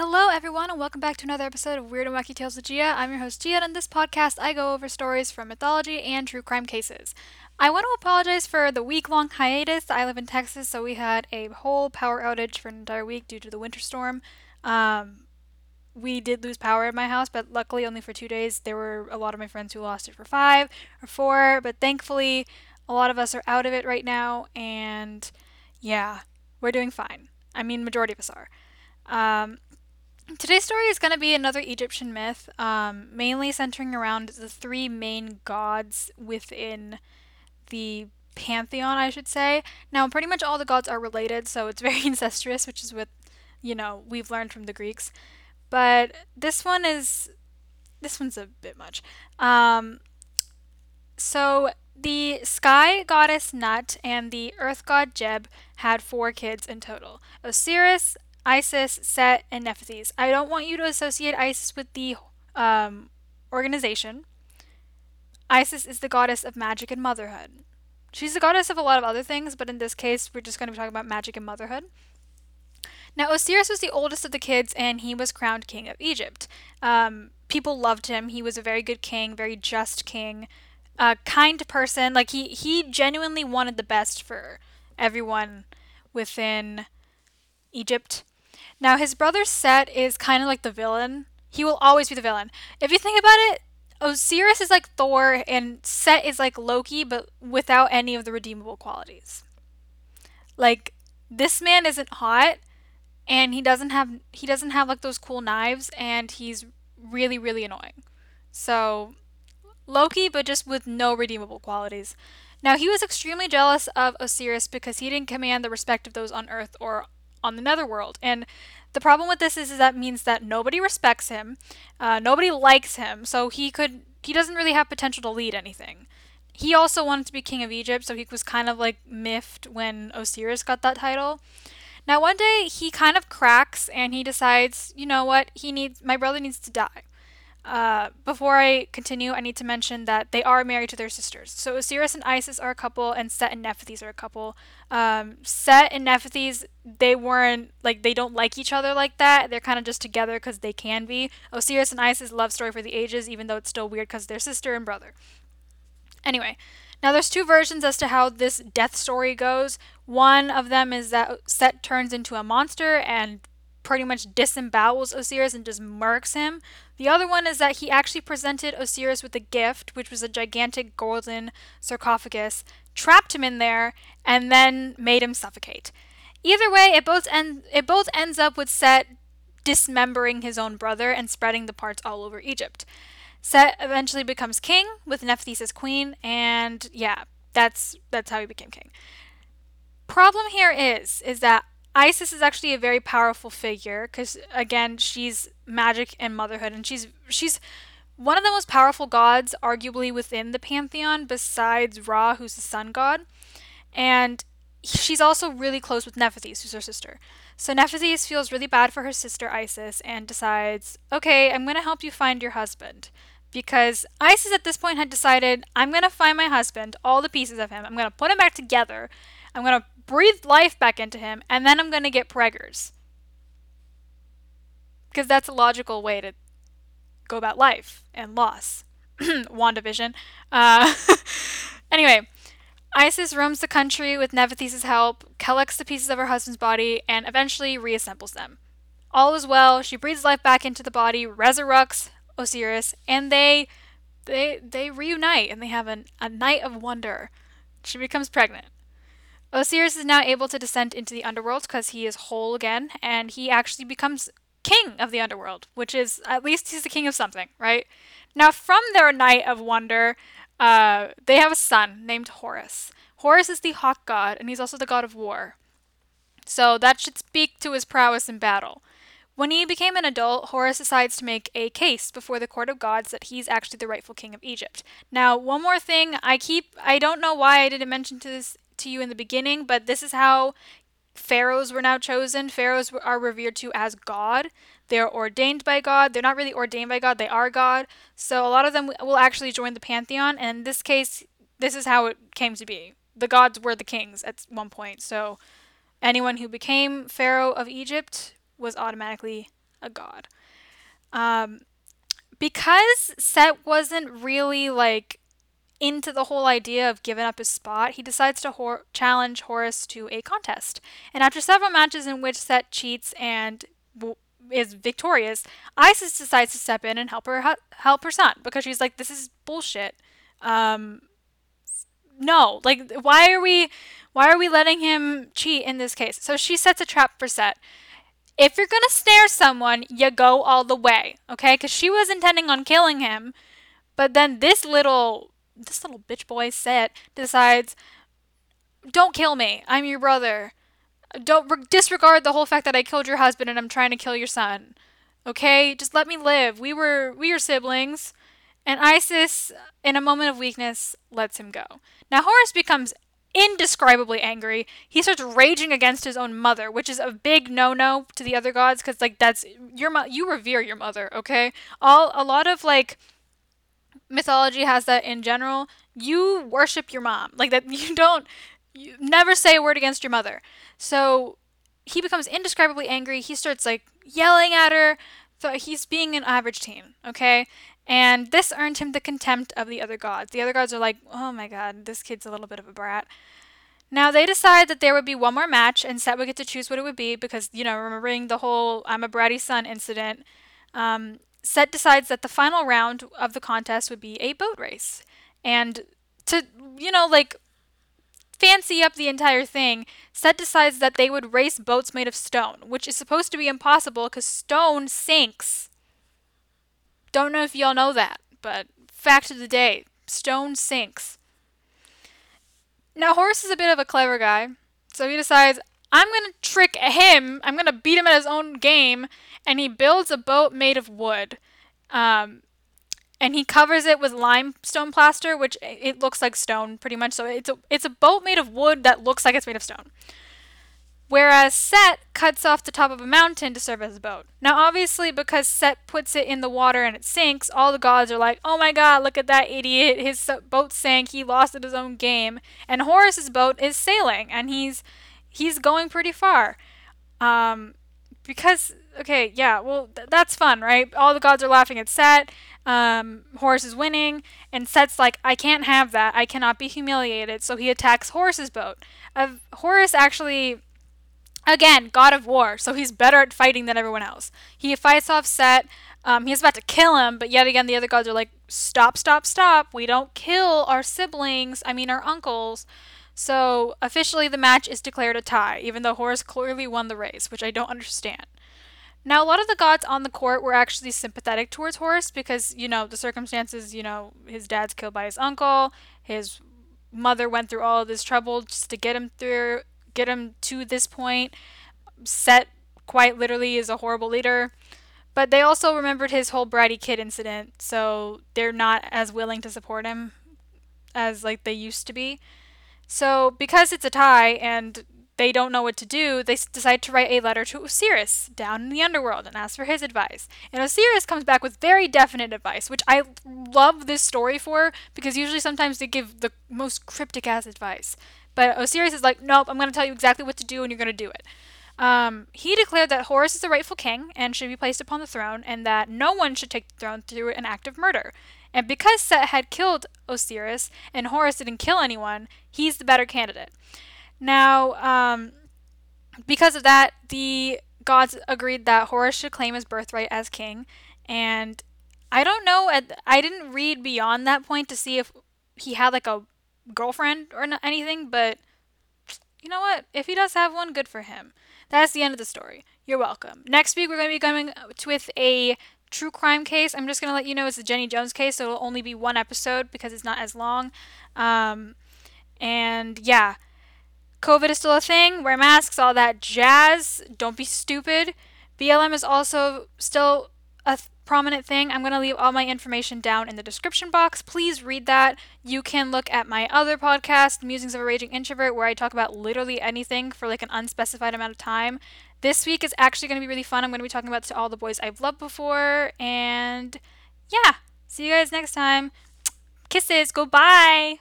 Hello, everyone, and welcome back to another episode of Weird and Wacky Tales with Gia. I'm your host, Gia, and in this podcast, I go over stories from mythology and true crime cases. I want to apologize for the week long hiatus. I live in Texas, so we had a whole power outage for an entire week due to the winter storm. Um, we did lose power at my house, but luckily only for two days. There were a lot of my friends who lost it for five or four, but thankfully, a lot of us are out of it right now, and yeah, we're doing fine. I mean, majority of us are. Um, Today's story is going to be another Egyptian myth, um, mainly centering around the three main gods within the pantheon, I should say. Now, pretty much all the gods are related, so it's very incestuous, which is what, you know, we've learned from the Greeks. But this one is. This one's a bit much. Um, so, the sky goddess Nut and the earth god Geb had four kids in total Osiris, Isis, Set, and Nephthys. I don't want you to associate Isis with the um, organization. Isis is the goddess of magic and motherhood. She's the goddess of a lot of other things, but in this case, we're just going to be talking about magic and motherhood. Now, Osiris was the oldest of the kids, and he was crowned king of Egypt. Um, people loved him. He was a very good king, very just king, a kind person. Like he he genuinely wanted the best for everyone within Egypt. Now, his brother Set is kind of like the villain. He will always be the villain. If you think about it, Osiris is like Thor and Set is like Loki, but without any of the redeemable qualities. Like, this man isn't hot and he doesn't have he doesn't have like those cool knives and he's really really annoying. So Loki but just with no redeemable qualities. Now he was extremely jealous of Osiris because he didn't command the respect of those on Earth or on the netherworld. And the problem with this is, is that means that nobody respects him, uh, nobody likes him, so he could he doesn't really have potential to lead anything. He also wanted to be king of Egypt, so he was kind of like miffed when Osiris got that title. Now one day he kind of cracks and he decides, you know what, he needs my brother needs to die. Uh, before I continue, I need to mention that they are married to their sisters. So Osiris and Isis are a couple, and Set and Nephthys are a couple. Um, Set and Nephthys, they weren't like they don't like each other like that. They're kind of just together because they can be. Osiris and Isis love story for the ages, even though it's still weird because they're sister and brother. Anyway, now there's two versions as to how this death story goes. One of them is that Set turns into a monster and pretty much disembowels Osiris and just murks him. The other one is that he actually presented Osiris with a gift, which was a gigantic golden sarcophagus, trapped him in there, and then made him suffocate. Either way, it both end, it both ends up with Set dismembering his own brother and spreading the parts all over Egypt. Set eventually becomes king with Nephthys as queen, and yeah, that's that's how he became king. Problem here is is that Isis is actually a very powerful figure because again, she's magic and motherhood, and she's she's one of the most powerful gods, arguably within the pantheon, besides Ra, who's the sun god, and she's also really close with Nephthys, who's her sister. So Nephthys feels really bad for her sister Isis and decides, okay, I'm gonna help you find your husband. Because Isis at this point had decided, I'm gonna find my husband, all the pieces of him, I'm gonna put him back together, I'm gonna breathe life back into him, and then I'm gonna get preggers. Because that's a logical way to go about life and loss. WandaVision. Uh, anyway, Isis roams the country with Nephthys' help, collects the pieces of her husband's body, and eventually reassembles them. All is well. She breathes life back into the body, resurrects Osiris, and they they they reunite and they have an, a night of wonder. She becomes pregnant. Osiris is now able to descend into the underworld because he is whole again, and he actually becomes king of the underworld, which is at least he's the king of something, right? Now, from their night of wonder, uh, they have a son named Horus. Horus is the hawk god, and he's also the god of war. So that should speak to his prowess in battle. When he became an adult, Horus decides to make a case before the court of gods that he's actually the rightful king of Egypt. Now, one more thing, I keep I don't know why I didn't mention to this to you in the beginning, but this is how pharaohs were now chosen. Pharaohs are revered to as God. They're ordained by God. They're not really ordained by God, they are God. So a lot of them will actually join the pantheon, and in this case, this is how it came to be. The gods were the kings at one point. So anyone who became pharaoh of Egypt was automatically a god. Um, because Set wasn't really like into the whole idea of giving up his spot, he decides to hor- challenge Horus to a contest. And after several matches in which Set cheats and w- is victorious, Isis decides to step in and help her help her son because she's like, "This is bullshit." Um, no, like, why are we, why are we letting him cheat in this case? So she sets a trap for Set. If you're gonna snare someone, you go all the way, okay? Because she was intending on killing him, but then this little this little bitch boy Set decides, "Don't kill me. I'm your brother. Don't re- disregard the whole fact that I killed your husband and I'm trying to kill your son. Okay, just let me live. We were we were siblings." And Isis, in a moment of weakness, lets him go. Now Horus becomes indescribably angry. He starts raging against his own mother, which is a big no-no to the other gods because like that's your mo- you revere your mother, okay? All a lot of like mythology has that in general. You worship your mom. Like that you don't you never say a word against your mother. So he becomes indescribably angry. He starts like yelling at her. So he's being an average teen, okay? And this earned him the contempt of the other gods. The other gods are like, oh my god, this kid's a little bit of a brat. Now they decide that there would be one more match, and Set would get to choose what it would be because, you know, remembering the whole I'm a bratty son incident, um, Set decides that the final round of the contest would be a boat race. And to, you know, like fancy up the entire thing, Set decides that they would race boats made of stone, which is supposed to be impossible because stone sinks. Don't know if y'all know that, but fact of the day stone sinks. Now, Horus is a bit of a clever guy, so he decides, I'm going to trick him, I'm going to beat him at his own game, and he builds a boat made of wood. Um, and he covers it with limestone plaster, which it looks like stone pretty much. So it's a it's a boat made of wood that looks like it's made of stone. Whereas Set cuts off the top of a mountain to serve as a boat. Now, obviously, because Set puts it in the water and it sinks, all the gods are like, "Oh my God, look at that idiot! His boat sank. He lost at his own game." And Horus's boat is sailing, and he's he's going pretty far. Um, because okay, yeah, well, th- that's fun, right? All the gods are laughing at Set. Um, Horus is winning, and Set's like, I can't have that. I cannot be humiliated. So he attacks Horus's boat. Uh, Horus actually, again, god of war, so he's better at fighting than everyone else. He fights off Set. Um, he's about to kill him, but yet again, the other gods are like, stop, stop, stop. We don't kill our siblings, I mean, our uncles. So officially, the match is declared a tie, even though Horus clearly won the race, which I don't understand. Now, a lot of the gods on the court were actually sympathetic towards Horus because, you know, the circumstances, you know, his dad's killed by his uncle, his mother went through all this trouble just to get him through, get him to this point. Set quite literally is a horrible leader. But they also remembered his whole bratty kid incident, so they're not as willing to support him as like they used to be. So because it's a tie and they don't know what to do, they decide to write a letter to Osiris down in the underworld and ask for his advice. And Osiris comes back with very definite advice, which I love this story for because usually sometimes they give the most cryptic ass advice. But Osiris is like, nope, I'm going to tell you exactly what to do and you're going to do it. Um, he declared that Horus is the rightful king and should be placed upon the throne, and that no one should take the throne through an act of murder. And because Set had killed Osiris and Horus didn't kill anyone, he's the better candidate. Now, um, because of that, the gods agreed that Horus should claim his birthright as king. And I don't know, I didn't read beyond that point to see if he had like a girlfriend or anything, but you know what? If he does have one, good for him. That's the end of the story. You're welcome. Next week, we're going to be coming with a true crime case. I'm just going to let you know it's the Jenny Jones case, so it'll only be one episode because it's not as long. Um, and yeah, COVID is still a thing. Wear masks, all that jazz. Don't be stupid. BLM is also still a th- prominent thing. I'm going to leave all my information down in the description box. Please read that. You can look at my other podcast, Musings of a Raging Introvert, where I talk about literally anything for like an unspecified amount of time. This week is actually going to be really fun. I'm going to be talking about To All the Boys I've Loved Before. And yeah, see you guys next time. Kisses. Goodbye.